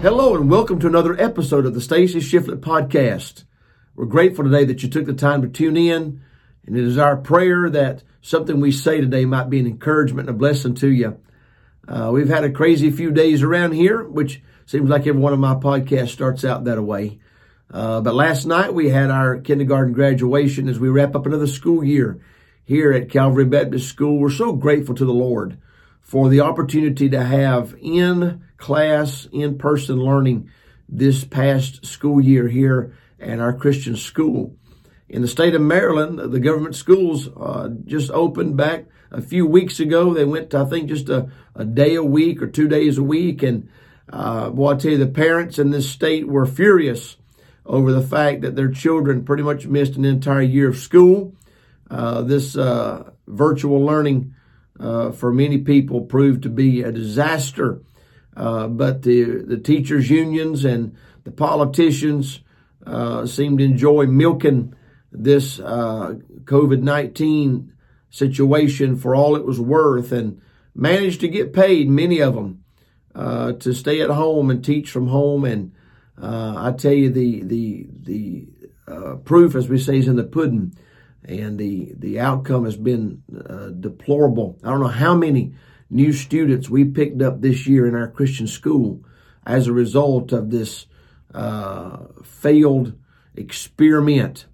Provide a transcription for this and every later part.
Hello and welcome to another episode of the Stacy Shiflett Podcast. We're grateful today that you took the time to tune in, and it is our prayer that something we say today might be an encouragement and a blessing to you. Uh, we've had a crazy few days around here, which seems like every one of my podcasts starts out that way. Uh, but last night we had our kindergarten graduation as we wrap up another school year here at Calvary Baptist School. We're so grateful to the Lord for the opportunity to have in class, in person learning this past school year here at our Christian school. In the state of Maryland, the government schools uh, just opened back a few weeks ago. They went, to, I think, just a, a day a week or two days a week. And uh, well, I tell you, the parents in this state were furious over the fact that their children pretty much missed an entire year of school. Uh, this uh, virtual learning uh, for many people proved to be a disaster. Uh, but the, the teachers' unions and the politicians uh, seem to enjoy milking this uh, COVID 19 situation for all it was worth and managed to get paid, many of them, uh, to stay at home and teach from home. And uh, I tell you, the, the, the proof, as we say, is in the pudding and the the outcome has been deplorable. I don't know how many new students we picked up this year in our Christian school as a result of this uh, failed experiment,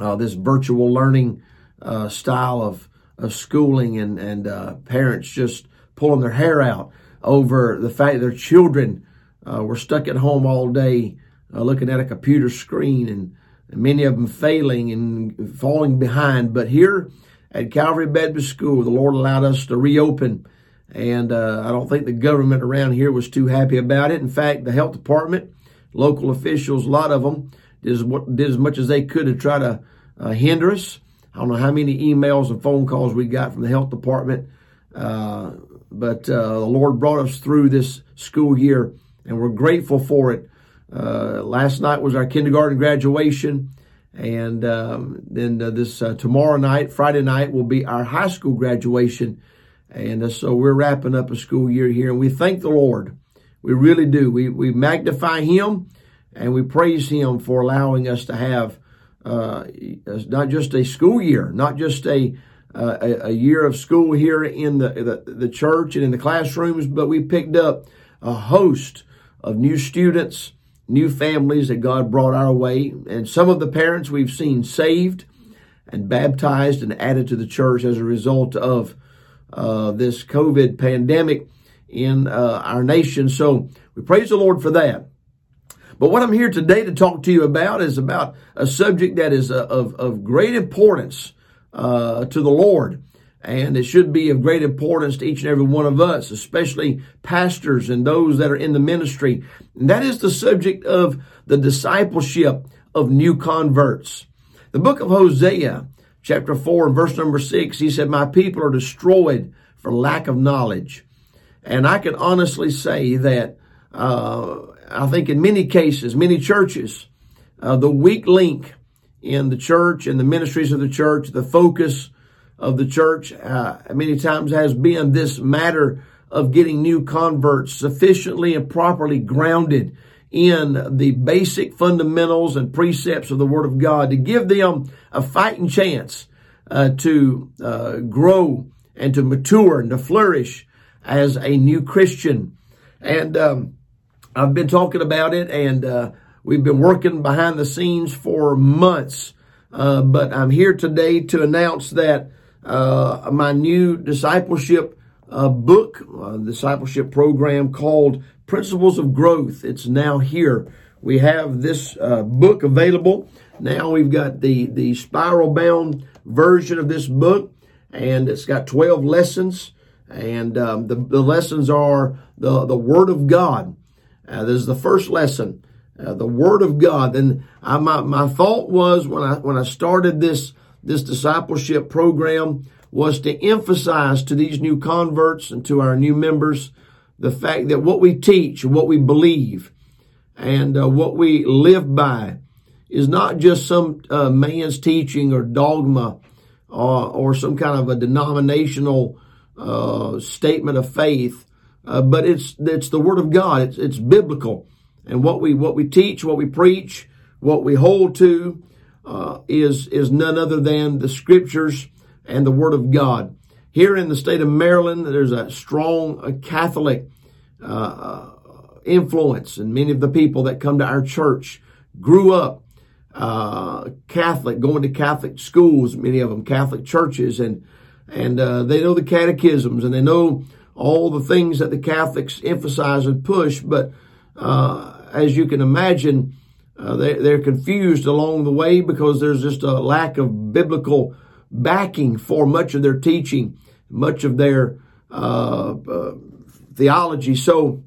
uh, this virtual learning uh, style of of schooling, and and uh, parents just pulling their hair out over the fact their children uh, were stuck at home all day looking at a computer screen and many of them failing and falling behind. But here at Calvary Baptist School, the Lord allowed us to reopen. And uh, I don't think the government around here was too happy about it. In fact, the health department, local officials, a lot of them did as, did as much as they could to try to uh, hinder us. I don't know how many emails and phone calls we got from the health department, uh, but uh, the Lord brought us through this school year, and we're grateful for it. Uh, last night was our kindergarten graduation, and um, then uh, this uh, tomorrow night, Friday night, will be our high school graduation. And uh, so we're wrapping up a school year here, and we thank the Lord. We really do. We we magnify Him, and we praise Him for allowing us to have uh, not just a school year, not just a a, a, year of school here in the, the the church and in the classrooms, but we picked up a host of new students new families that God brought our way. And some of the parents we've seen saved and baptized and added to the church as a result of uh, this COVID pandemic in uh, our nation. So we praise the Lord for that. But what I'm here today to talk to you about is about a subject that is uh, of, of great importance uh, to the Lord. And it should be of great importance to each and every one of us, especially pastors and those that are in the ministry. And that is the subject of the discipleship of new converts. The book of Hosea, chapter 4 and verse number 6, he said, My people are destroyed for lack of knowledge. And I can honestly say that uh, I think in many cases, many churches, uh, the weak link in the church and the ministries of the church, the focus of the church uh, many times has been this matter of getting new converts sufficiently and properly grounded in the basic fundamentals and precepts of the Word of God to give them a fighting chance uh, to uh, grow and to mature and to flourish as a new Christian. And um, I've been talking about it, and uh, we've been working behind the scenes for months. Uh, but I'm here today to announce that uh, my new discipleship uh, book, uh, discipleship program called Principles of Growth. It's now here. We have this uh, book available. Now we've got the, the spiral bound version of this book, and it's got 12 lessons. And um, the, the lessons are the, the Word of God. Uh, this is the first lesson, uh, the Word of God. And I, my, my thought was when I, when I started this this discipleship program was to emphasize to these new converts and to our new members the fact that what we teach, what we believe, and uh, what we live by is not just some uh, man's teaching or dogma uh, or some kind of a denominational uh, statement of faith, uh, but it's it's the Word of God. It's it's biblical, and what we what we teach, what we preach, what we hold to uh, is is none other than the Scriptures and the Word of God. Here in the state of Maryland, there's a strong uh, Catholic uh, influence, and many of the people that come to our church grew up uh, Catholic, going to Catholic schools, many of them Catholic churches, and and uh, they know the catechisms and they know all the things that the Catholics emphasize and push. But uh, as you can imagine, uh, they, they're confused along the way because there's just a lack of biblical backing for much of their teaching, much of their uh, uh, theology. So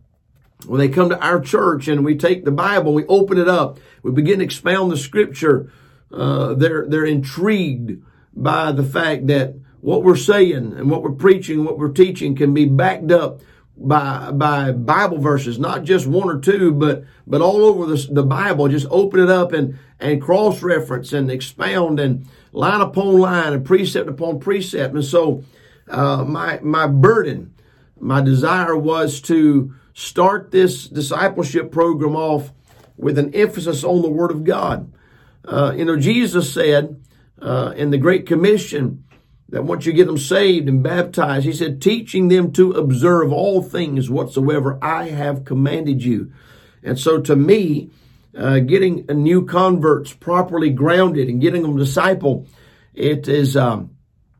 when they come to our church and we take the Bible, we open it up, we begin to expound the Scripture. Uh, they're they're intrigued by the fact that what we're saying and what we're preaching, what we're teaching can be backed up by by Bible verses, not just one or two, but but all over the, the Bible. Just open it up and and cross reference and expound and line upon line and precept upon precept. And so, uh, my my burden, my desire was to start this discipleship program off with an emphasis on the Word of God. Uh, you know, Jesus said uh, in the Great Commission that once you get them saved and baptized, he said, teaching them to observe all things whatsoever I have commanded you. And so to me, uh, getting new converts properly grounded and getting them disciple, it is um,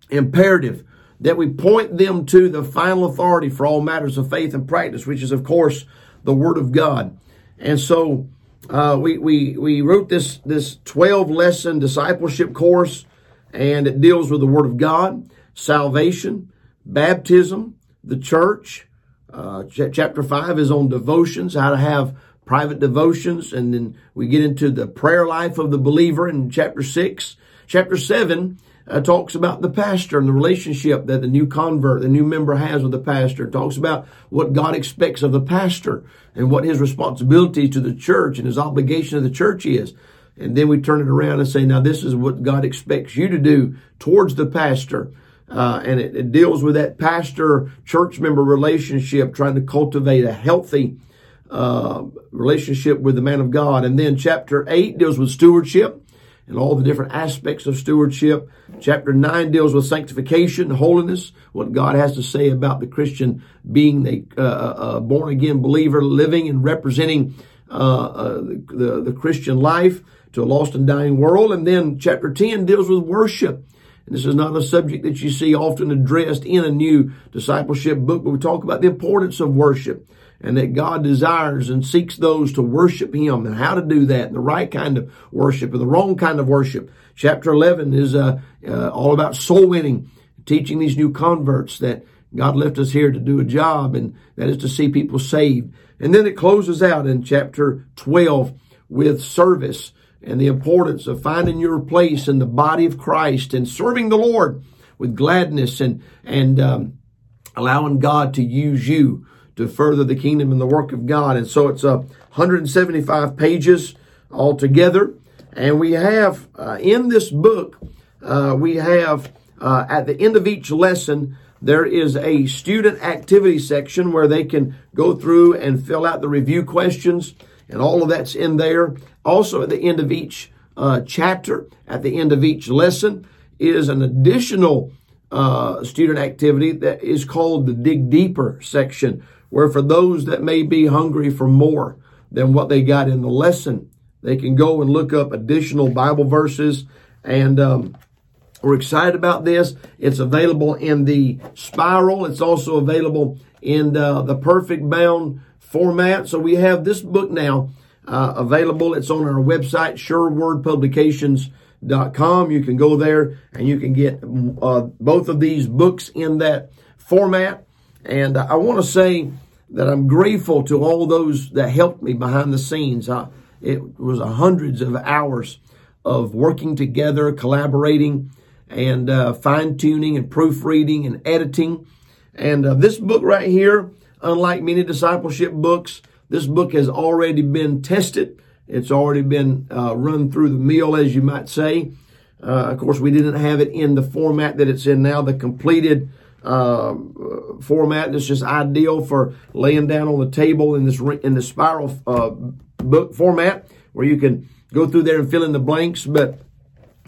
imperative that we point them to the final authority for all matters of faith and practice, which is, of course, the Word of God. And so uh, we, we, we wrote this, this 12 lesson discipleship course and it deals with the Word of God, salvation, baptism, the church. Uh, ch- chapter 5 is on devotions, how to have private devotions, and then we get into the prayer life of the believer in chapter 6. Chapter 7 uh, talks about the pastor and the relationship that the new convert, the new member has with the pastor. It talks about what God expects of the pastor and what his responsibility to the church and his obligation to the church is. And then we turn it around and say, now this is what God expects you to do towards the pastor. Uh, and it, it, deals with that pastor church member relationship, trying to cultivate a healthy uh, relationship with the man of God. And then chapter 8 deals with stewardship and all the different aspects of stewardship. Chapter 9 deals with sanctification, holiness, what God has to say about the Christian being a uh, uh born again believer, living and representing uh, uh, the, the Christian life to a lost and dying world. And then chapter 10 deals with worship. And this is not a subject that you see often addressed in a new discipleship book, but we talk about the importance of worship and that God desires and seeks those to worship Him and how to do that, and the right kind of worship and the wrong kind of worship. Chapter 11 is uh, uh, all about soul winning, teaching these new converts that God left us here to do a job, and that is to see people saved. And then it closes out in chapter 12 with service and the importance of finding your place in the body of Christ and serving the Lord with gladness and, and, um, allowing God to use you to further the kingdom and the work of God. And so it's uh, 175 pages altogether. And we have uh, in this book, uh, we have uh, at the end of each lesson, there is a student activity section where they can go through and fill out the review questions and all of that's in there. Also, at the end of each uh, chapter, at the end of each lesson, is an additional uh, student activity that is called the Dig Deeper section, where for those that may be hungry for more than what they got in the lesson, they can go and look up additional Bible verses. And um, we're excited about this. It's available in the spiral. It's also available in the perfect bound format. So we have this book now uh, available. It's on our website, surewordpublications.com. You can go there and you can get uh, both of these books in that format. And I want to say that I'm grateful to all those that helped me behind the scenes. Uh, it was hundreds of hours of working together, collaborating, and uh, fine tuning and proofreading and editing. And uh, this book right here unlike many discipleship books, this book has already been tested. It's already been uh, run through the mill, as you might say. Uh, of course, we didn't have it in the format that it's in now, the completed uh, format that's just ideal for laying down on the table in this in the spiral uh, book format where you can go through there and fill in the blanks. But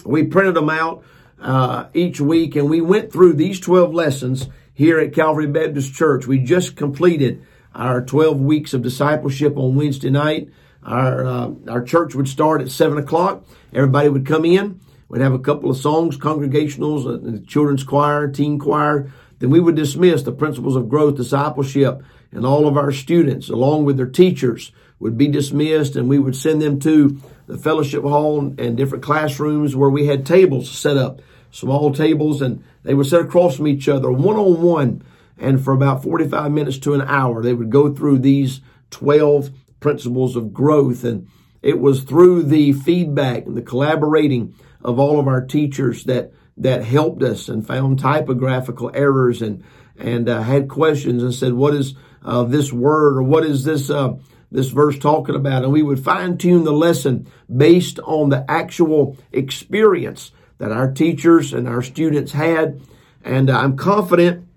we printed them out uh, each week, and we went through these 12 lessons here at Calvary Baptist Church. We just completed our 12 weeks of discipleship on Wednesday night. Our uh, our church would start at seven o'clock. Everybody would come in. We'd have a couple of songs, congregationals, uh, children's choir, teen choir. Then we would dismiss the principles of growth, discipleship, and all of our students, along with their teachers, would be dismissed, and we would send them to the fellowship hall and different classrooms where we had tables set up, small tables, and they would sit across from each other, one on one. And for about 45 minutes to an hour, they would go through these 12 principles of growth. And it was through the feedback and the collaborating of all of our teachers that that helped us and found typographical errors and and uh, had questions and said, "What is uh, this word or what is this uh, this verse talking about?" And we would fine tune the lesson based on the actual experience that our teachers and our students had. And uh, I'm confident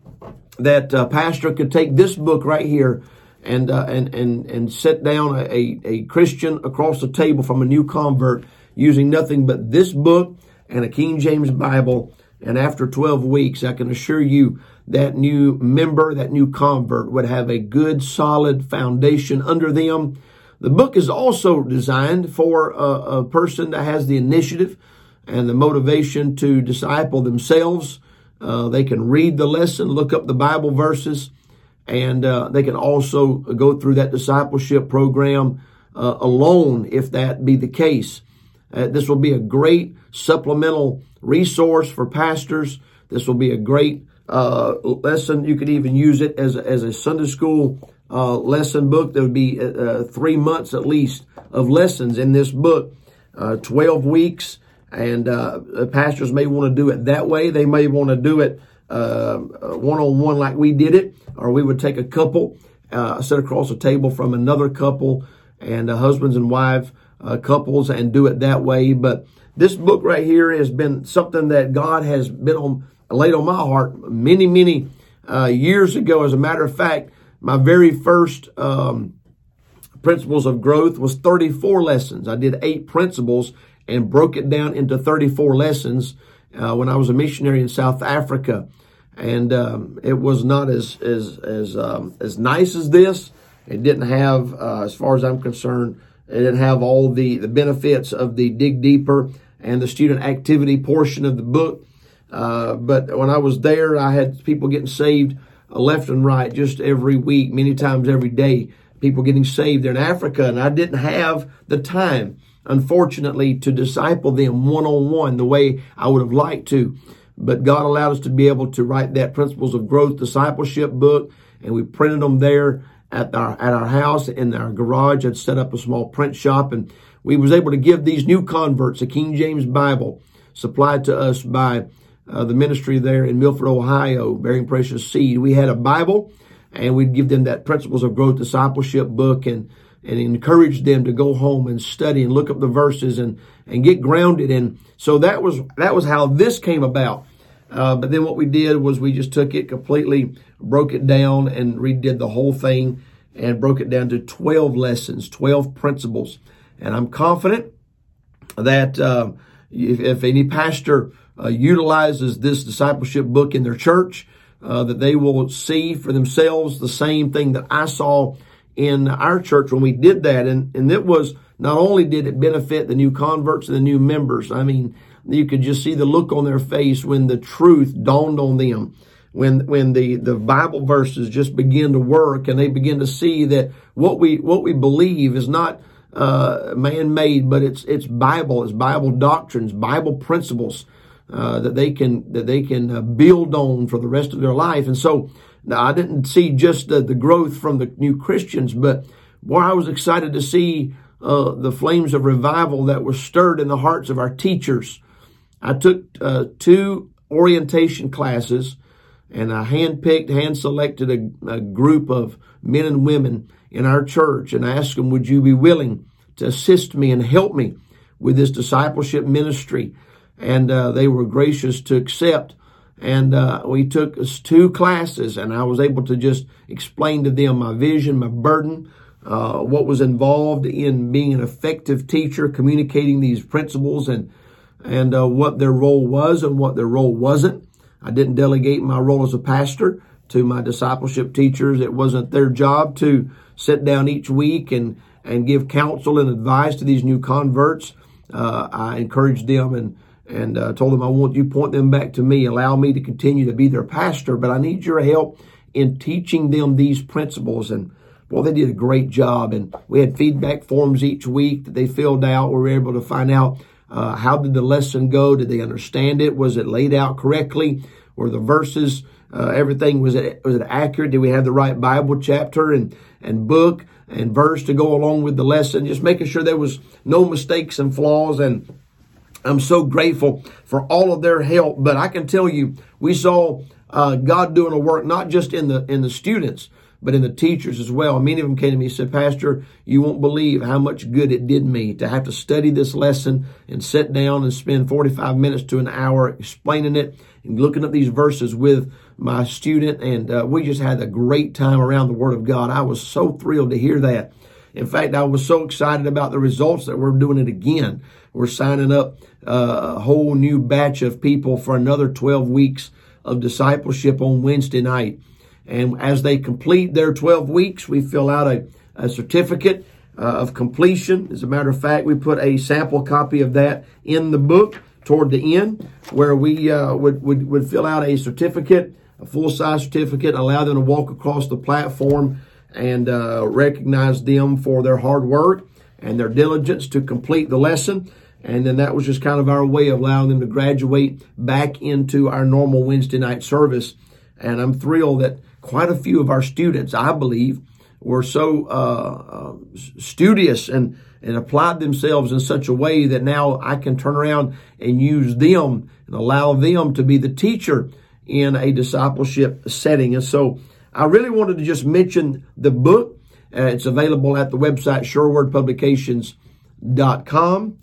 that uh, Pastor could take this book right here and uh, and and and sit down a, a Christian across the table from a new convert using nothing but this book and a King James Bible. And after 12 weeks, I can assure you that new member, that new convert would have a good, solid foundation under them. The book is also designed for a, a person that has the initiative and the motivation to disciple themselves. Uh, they can read the lesson, look up the Bible verses, and uh, they can also go through that discipleship program uh, alone if that be the case. Uh, this will be a great supplemental resource for pastors. This will be a great uh, lesson. You could even use it as a, as a Sunday school uh, lesson book. There would be three months at least of lessons in this book, 12 weeks. And pastors may want to do it that way. They may want to do it one on one like we did it, or we would take a couple, uh, sit across a table from another couple and uh, husbands and wives, uh, couples, and do it that way. But this book right here has been something that God has been on laid on my heart many, many uh, years ago. As a matter of fact, my very first um, principles of growth was 34 lessons. I did eight principles and broke it down into 34 lessons uh, when I was a missionary in South Africa and um, it was not as as as um, as nice as this. It didn't have, uh, as far as I'm concerned, it didn't have all the the benefits of the dig deeper and the student activity portion of the book. Uh, but when I was there, I had people getting saved left and right just every week, many times every day. People getting saved there in Africa, and I didn't have the time, unfortunately, to disciple them one on one the way I would have liked to. But God allowed us to be able to write that Principles of Growth Discipleship book, and we printed them there at our at our house in our garage. I'd set up a small print shop, and we was able to give these new converts a King James Bible supplied to us by uh, the ministry there in Milford, Ohio, bearing precious seed. We had a Bible, and we'd give them that Principles of Growth Discipleship book, and and encourage them to go home and study and look up the verses and and get grounded. And so that was that was how this came about. Uh, but then what we did was we just took it completely, broke it down, and redid the whole thing and broke it down to 12 lessons, 12 principles. And I'm confident that uh, if, if, any pastor uh, utilizes this discipleship book in their church, uh, that they will see for themselves the same thing that I saw in our church when we did that. And, and it was not only did it benefit the new converts and the new members, I mean, you could just see the look on their face when the truth dawned on them. When, when the, the Bible verses just begin to work and they begin to see that what we, what we believe is not, uh, man-made, but it's, it's Bible, it's Bible doctrines, Bible principles, uh, that they can, that they can uh, build on for the rest of their life. And so, now, I didn't see just the, the growth from the new Christians, but boy, I was excited to see uh, the flames of revival that were stirred in the hearts of our teachers I took uh, two orientation classes and I handpicked, hand selected a, a, group of men and women in our church and asked them, would you be willing to assist me and help me with this discipleship ministry? And uh, they were gracious to accept. And uh, we took two classes, and I was able to just explain to them my vision, my burden, uh, what was involved in being an effective teacher, communicating these principles, and and uh, what their role was and what their role wasn't. I didn't delegate my role as a pastor to my discipleship teachers. It wasn't their job to sit down each week and and give counsel and advice to these new converts. Uh, I encouraged them and and uh, told them I want you point them back to me. Allow me to continue to be their pastor, but I need your help in teaching them these principles. And well, they did a great job. And we had feedback forms each week that they filled out. We were able to find out uh, how did the lesson go? Did they understand it? Was it laid out correctly? Were the verses uh, everything was it was it accurate? Did we have the right Bible chapter and and book and verse to go along with the lesson? Just making sure there was no mistakes and flaws and I'm so grateful for all of their help. But I can tell you, we saw uh, God doing a work not just in the in the students, but in the teachers as well. Many of them came to me and said, Pastor, you won't believe how much good it did me to have to study this lesson and sit down and spend 45 minutes to an hour explaining it and looking at these verses with my student. And uh, we just had a great time around the Word of God. I was so thrilled to hear that. In fact, I was so excited about the results that we're doing it again. We're signing up uh, a whole new batch of people for another 12 weeks of discipleship on Wednesday night. And as they complete their 12 weeks, we fill out a, a certificate uh, of completion. As a matter of fact, we put a sample copy of that in the book toward the end where we uh, would, would, would fill out a certificate, a full size certificate, allow them to walk across the platform and uh, recognize them for their hard work and their diligence to complete the lesson. And then that was just kind of our way of allowing them to graduate back into our normal Wednesday night service. And I'm thrilled that quite a few of our students, I believe, were so uh, uh, studious and, and applied themselves in such a way that now I can turn around and use them and allow them to be the teacher in a discipleship setting. And so I really wanted to just mention the book. Uh, it's available at the website surewordpublications.com.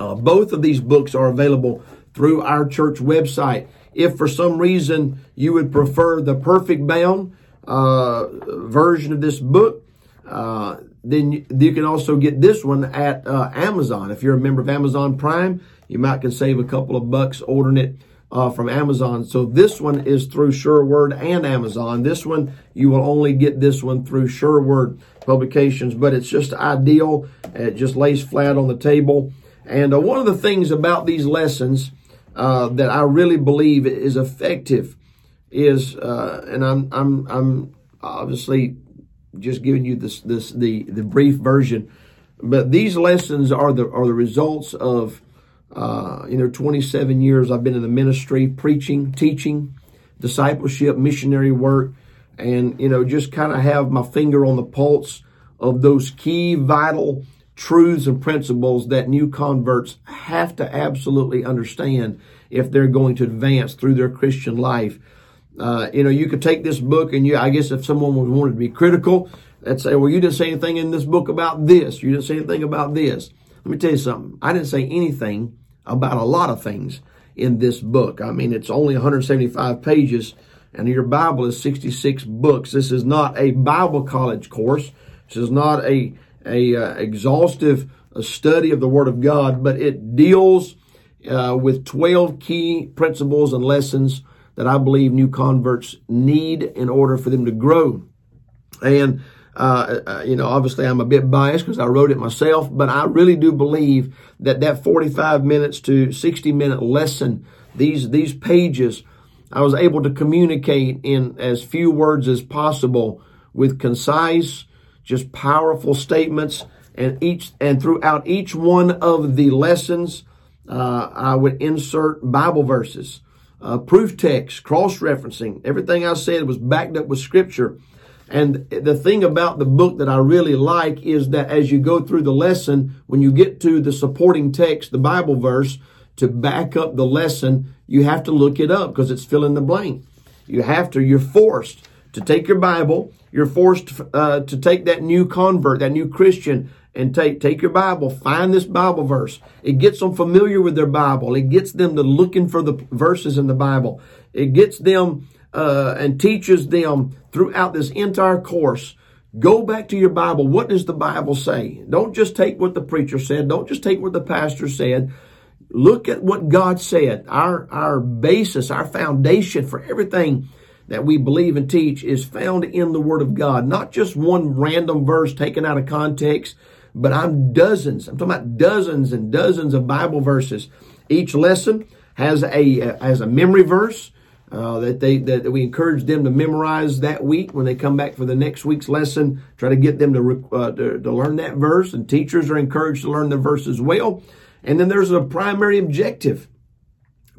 Uh, both of these books are available through our church website. If for some reason you would prefer the perfect bound uh, version of this book, uh, then you, you, can also get this one at uh, Amazon. If you're a member of Amazon Prime, you might can save a couple of bucks ordering it uh, from Amazon. So this one is through SureWord and Amazon. This one, you will only get this one through SureWord publications, but it's just ideal. It just lays flat on the table. And uh, one of the things about these lessons uh, that I really believe is effective is, uh, and I'm, I'm, I'm obviously just giving you this, this, the, the brief version, but these lessons are the, are the results of uh, you know, 27 years I've been in the ministry, preaching, teaching, discipleship, missionary work, and, you know, just kind of have my finger on the pulse of those key vital truths and principles that new converts have to absolutely understand if they're going to advance through their Christian life. Uh, you know, you could take this book and you, I guess if someone was wanted to be critical, they'd say, well, you didn't say anything in this book about this. You didn't say anything about this. Let me tell you something. I didn't say anything about a lot of things in this book. I mean, it's only 175 pages and your Bible is 66 books. This is not a Bible college course. This is not a, a uh, exhaustive uh, study of the Word of God, but it deals uh, with 12 key principles and lessons that I believe new converts need in order for them to grow. And uh, uh, you know, obviously I'm a bit biased because I wrote it myself, but I really do believe that that 45 minutes to 60 minute lesson, these, these pages, I was able to communicate in as few words as possible with concise, just powerful statements and each, and throughout each one of the lessons, uh, I would insert Bible verses, uh, proof text, cross referencing. Everything I said was backed up with scripture. And the thing about the book that I really like is that as you go through the lesson, when you get to the supporting text, the Bible verse, to back up the lesson, you have to look it up because it's fill in the blank. You have to, you're forced to take your Bible, you're forced uh, to take that new convert, that new Christian, and take take your Bible, find this Bible verse. It gets them familiar with their Bible. It gets them to looking for the verses in the Bible. It gets them uh, and teaches them throughout this entire course. Go back to your Bible. What does the Bible say? Don't just take what the preacher said. Don't just take what the pastor said. Look at what God said. Our, our basis, our foundation for everything that we believe and teach is found in the Word of God. Not just one random verse taken out of context, but I'm dozens. I'm talking about dozens and dozens of Bible verses. Each lesson has a, has a memory verse. Uh, that they that we encourage them to memorize that week when they come back for the next week's lesson. Try to get them to, uh, to, to learn that verse, and teachers are encouraged to learn the verse as well. And then there's a primary objective.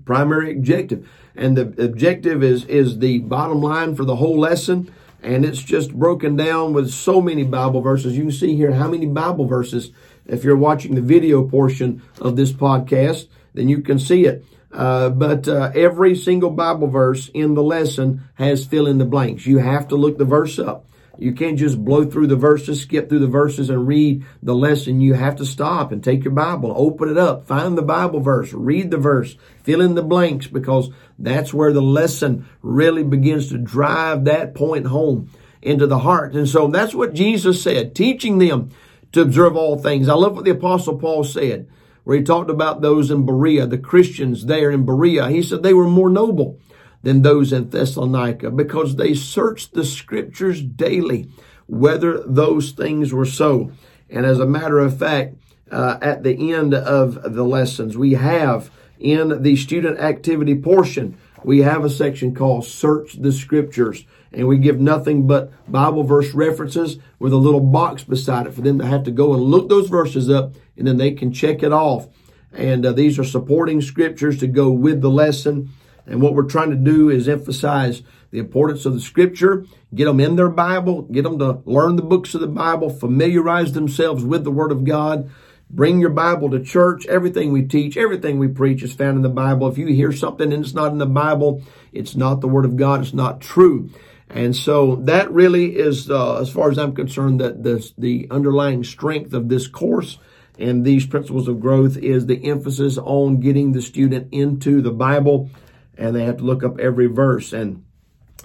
Primary objective. And the objective is, is the bottom line for the whole lesson. And it's just broken down with so many Bible verses. You can see here how many Bible verses, if you're watching the video portion of this podcast, then you can see it. Uh, but uh, every single Bible verse in the lesson has fill in the blanks. You have to look the verse up. You can't just blow through the verses, skip through the verses and read the lesson. You have to stop and take your Bible, open it up, find the Bible verse, read the verse, fill in the blanks because that's where the lesson really begins to drive that point home into the heart. And so that's what Jesus said, teaching them to observe all things. I love what the apostle Paul said, where he talked about those in Berea, the Christians there in Berea. He said they were more noble than those in Thessalonica because they searched the scriptures daily whether those things were so. And as a matter of fact, uh, at the end of the lessons, we have in the student activity portion, we have a section called Search the Scriptures. And we give nothing but Bible verse references with a little box beside it for them to have to go and look those verses up and then they can check it off. And uh, these are supporting scriptures to go with the lesson. And what we're trying to do is emphasize the importance of the scripture, get them in their Bible, get them to learn the books of the Bible, familiarize themselves with the Word of God. Bring your Bible to church. Everything we teach, everything we preach is found in the Bible. If you hear something and it's not in the Bible, it's not the Word of God. It's not true. And so that really is, uh, as far as I'm concerned, that the, the underlying strength of this course and these principles of growth is the emphasis on getting the student into the Bible and they have to look up every verse. And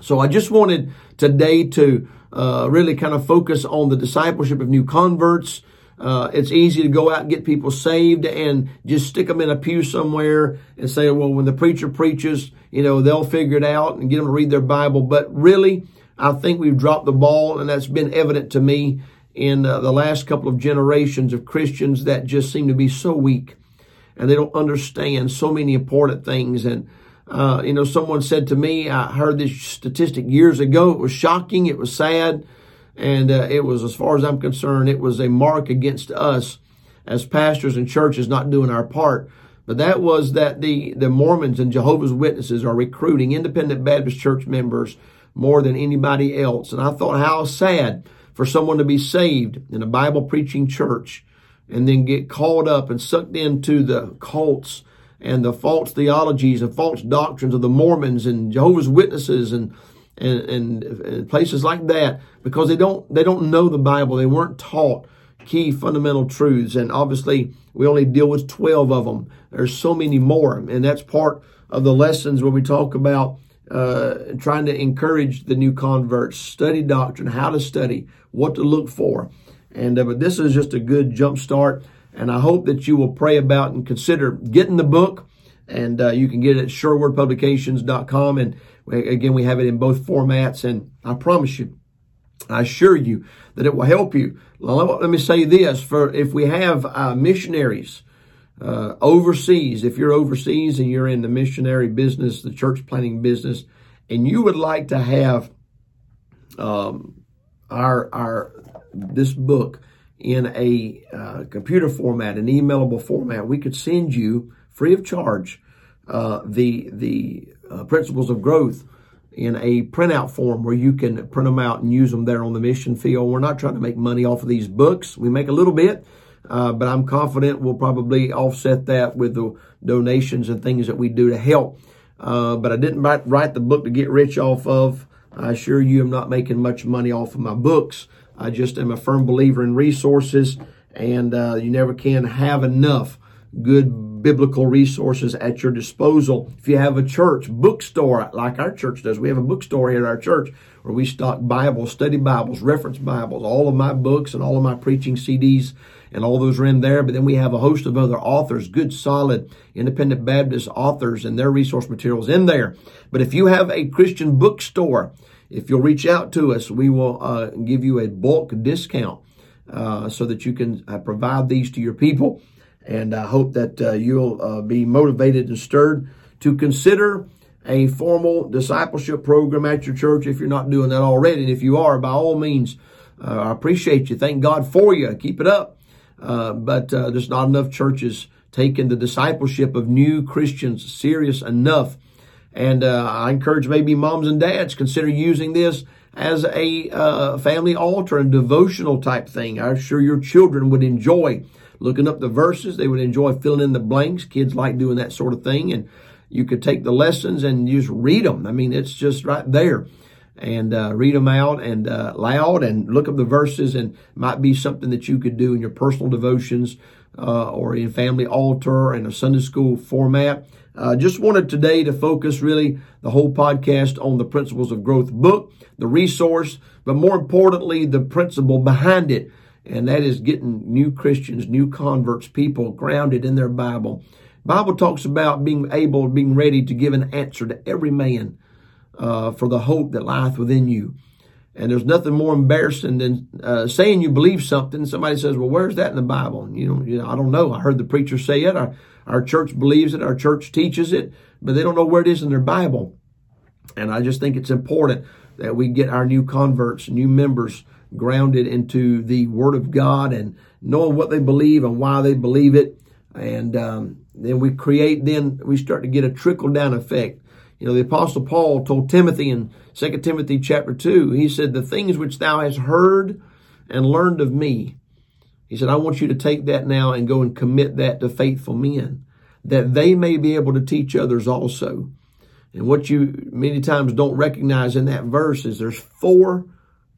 so I just wanted today to uh, really kind of focus on the discipleship of new converts. Uh, it's easy to go out and get people saved and just stick them in a pew somewhere and say, well, when the preacher preaches, you know, they'll figure it out and get them to read their Bible. But really, I think we've dropped the ball, and that's been evident to me in uh, the last couple of generations of Christians that just seem to be so weak and they don't understand so many important things. And uh, you know, someone said to me, I heard this statistic years ago. It was shocking. It was sad. And uh, it was, as far as I'm concerned, it was a mark against us as pastors and churches not doing our part. But that was that the, the Mormons and Jehovah's Witnesses are recruiting independent Baptist church members more than anybody else. And I thought how sad for someone to be saved in a Bible preaching church and then get caught up and sucked into the cults and the false theologies and false doctrines of the Mormons and Jehovah's Witnesses and, and, and, and places like that because they don't, they don't know the Bible. They weren't taught key fundamental truths. And obviously we only deal with 12 of them. There's so many more. And that's part of the lessons where we talk about uh, trying to encourage the new converts, study doctrine, how to study, what to look for. And uh, but this is just a good jump start. And I hope that you will pray about and consider getting the book. And uh, you can get it at surewordpublications.com. And again, we have it in both formats. And I promise you, I assure you that it will help you. Let me say this: for if we have uh, missionaries uh, overseas, if you're overseas and you're in the missionary business, the church planting business, and you would like to have um, our our this book in a uh, computer format, an emailable format, we could send you free of charge uh, the the uh, principles of growth in a printout form where you can print them out and use them there on the mission field. We're not trying to make money off of these books. We make a little bit, uh, but I'm confident we'll probably offset that with the donations and things that we do to help. Uh, but I didn't write, write the book to get rich off of. I assure you I'm not making much money off of my books. I just am a firm believer in resources and uh, you never can have enough good biblical resources at your disposal. If you have a church bookstore like our church does, we have a bookstore here at our church where we stock Bibles, study Bibles, reference Bibles, all of my books and all of my preaching CDs and all those are in there. But then we have a host of other authors, good, solid, independent Baptist authors and their resource materials in there. But if you have a Christian bookstore, if you'll reach out to us, we will uh, give you a bulk discount uh, so that you can uh, provide these to your people. And I hope that uh, you'll uh, be motivated and stirred to consider a formal discipleship program at your church if you're not doing that already. And if you are, by all means, uh, I appreciate you. Thank God for you. Keep it up. but there's not enough churches taking the discipleship of new Christians serious enough and uh, I encourage maybe moms and dads consider using this as a uh, family altar and devotional type thing. I'm sure your children would enjoy looking up the verses. They would enjoy filling in the blanks. Kids like doing that sort of thing. And you could take the lessons and just read them. I mean, it's just right there. And uh, read them out and uh, loud and look up the verses and might be something that you could do in your personal devotions uh, or in family altar and a Sunday school format. Uh, just wanted today to focus really the whole podcast on the Principles of Growth book, the resource, but more importantly, the principle behind it. And that is getting new Christians, new converts, people grounded in their Bible. Bible talks about being able, being ready to give an answer to every man uh, for the hope that lieth within you. And there's nothing more embarrassing than uh, saying you believe something. Somebody says, "Well, where's that in the Bible?" You know, you know, I don't know. I heard the preacher say it. Our, our church believes it. Our church teaches it, but they don't know where it is in their Bible. And I just think it's important that we get our new converts, new members, grounded into the Word of God and knowing what they believe and why they believe it. And um, then we create. Then we start to get a trickle down effect you know, the apostle Paul told Timothy in 2 Timothy chapter 2, he said, the things which thou hast heard and learned of me. He said, I want you to take that now and go and commit that to faithful men that they may be able to teach others also. And what you many times don't recognize in that verse is there's four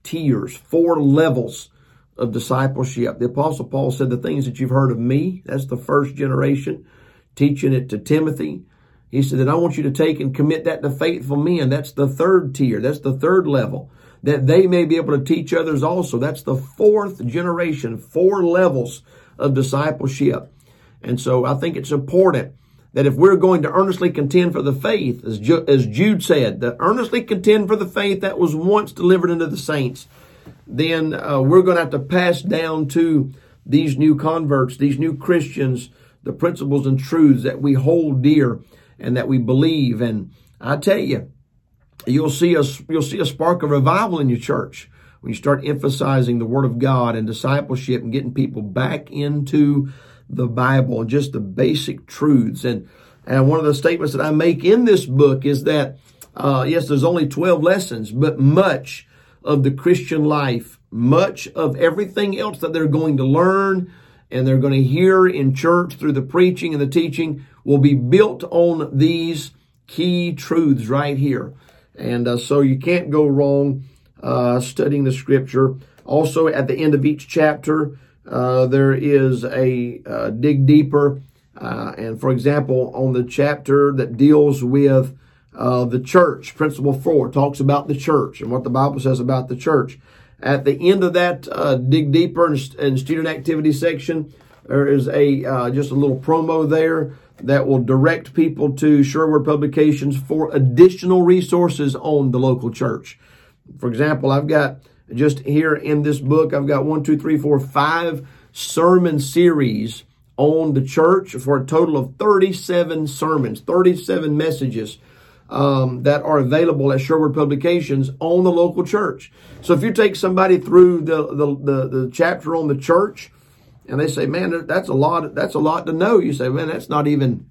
tiers, four levels of discipleship. The apostle Paul said the things that you've heard of me, that's the first generation, teaching it to Timothy. He said that I want you to take and commit that to faithful men. That's the third tier. That's the third level. That they may be able to teach others also. That's the fourth generation, four levels of discipleship. And so I think it's important that if we're going to earnestly contend for the faith, as, Ju- as Jude said, that earnestly contend for the faith that was once delivered unto the saints, then uh, we're going to have to pass down to these new converts, these new Christians, the principles and truths that we hold dear and that we believe. And I tell you, you'll see a, you'll see a spark of revival in your church when you start emphasizing the Word of God and discipleship and getting people back into the Bible and just the basic truths. And, and one of the statements that I make in this book is that, uh, yes, there's only 12 lessons, but much of the Christian life, much of everything else that they're going to learn and they're going to hear in church through the preaching and the teaching will be built on these key truths right here. And uh, so you can't go wrong uh, studying the scripture. Also, at the end of each chapter, uh, there is a uh, dig deeper. Uh, and for example, on the chapter that deals with uh, the church, principle four talks about the church and what the Bible says about the church. At the end of that dig deeper and, and student activity section, there is a just a little promo there that will direct people to SureWord Publications for additional resources on the local church. For example, I've got just here in this book, I've got one, two, three, four, five sermon series on the church for a total of 37 sermons, 37 messages um, that are available at SureWord Publications on the local church. So if you take somebody through the, the, the, the chapter on the church, and they say, man, that's a lot, that's a lot to know. You say, man, that's not even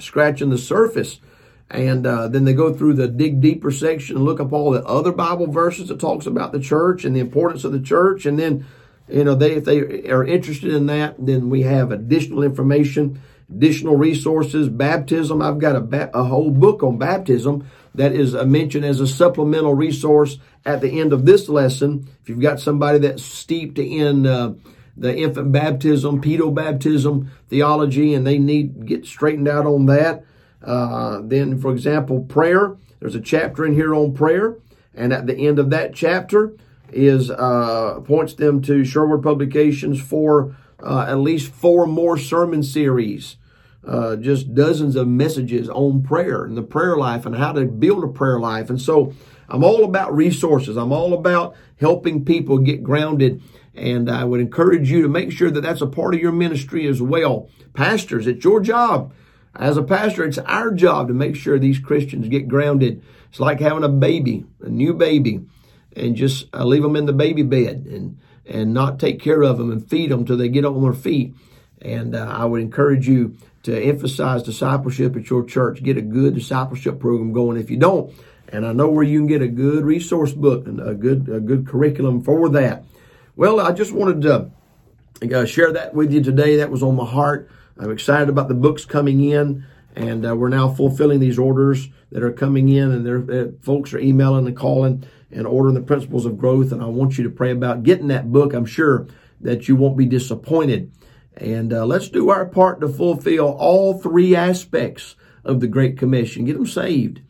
scratching the surface. And uh, then they go through the dig deeper section and look up all the other Bible verses that talks about the church and the importance of the church. And then, you know, they if they are interested in that, then we have additional information, additional resources, baptism. I've got a, ba- a whole book on baptism that is mentioned as a supplemental resource at the end of this lesson. If you've got somebody that's steeped in uh, the infant baptism, pedo baptism theology, and they need get straightened out on that. Uh, then, for example, prayer. There's a chapter in here on prayer, and at the end of that chapter is uh, points them to SureWord Publications for uh, at least four more sermon series. Uh, just dozens of messages on prayer and the prayer life and how to build a prayer life. And so I'm all about resources. I'm all about helping people get grounded. And I would encourage you to make sure that that's a part of your ministry as well. Pastors, it's your job. As a pastor, it's our job to make sure these Christians get grounded. It's like having a baby, a new baby, and just uh, leave them in the baby bed and, and not take care of them and feed them till they get on their feet. And uh, I would encourage you to emphasize discipleship at your church. Get a good discipleship program going. If you don't, and I know where you can get a good resource book and a good a good curriculum for that. Well, I just wanted to uh, share that with you today. That was on my heart. I'm excited about the books coming in, and uh, we're now fulfilling these orders that are coming in, and folks are emailing and calling and ordering the principles of growth. And I want you to pray about getting that book. I'm sure that you won't be disappointed. And uh, let's do our part to fulfill all three aspects of the Great Commission. Get them saved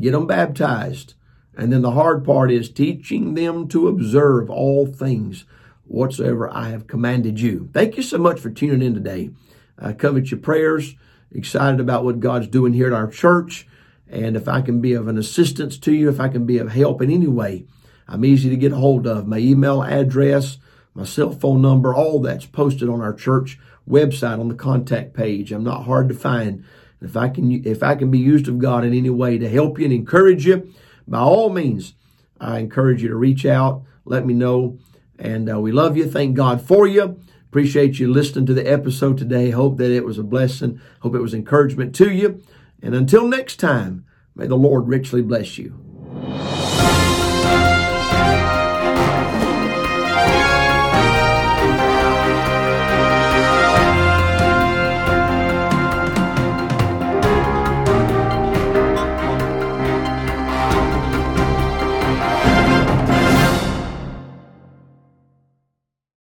get them baptized. And then the hard part is teaching them to observe all things whatsoever I have commanded you. Thank you so much for tuning in today. I covet your prayers, excited about what God's doing here at our church. And if I can be of an assistance to you, if I can be of help in any way, I'm easy to get a hold of. My email address, my cell phone number, all that's posted on our church website on the contact page. I'm not hard to find. If I can, if I can be used of God in any way to help you and encourage you, by all means, I encourage you to reach out, let me know. And uh, we love you. Thank God for you. Appreciate you listening to the episode today. Hope that it was a blessing. Hope it was encouragement to you. And until next time, may the Lord richly bless you.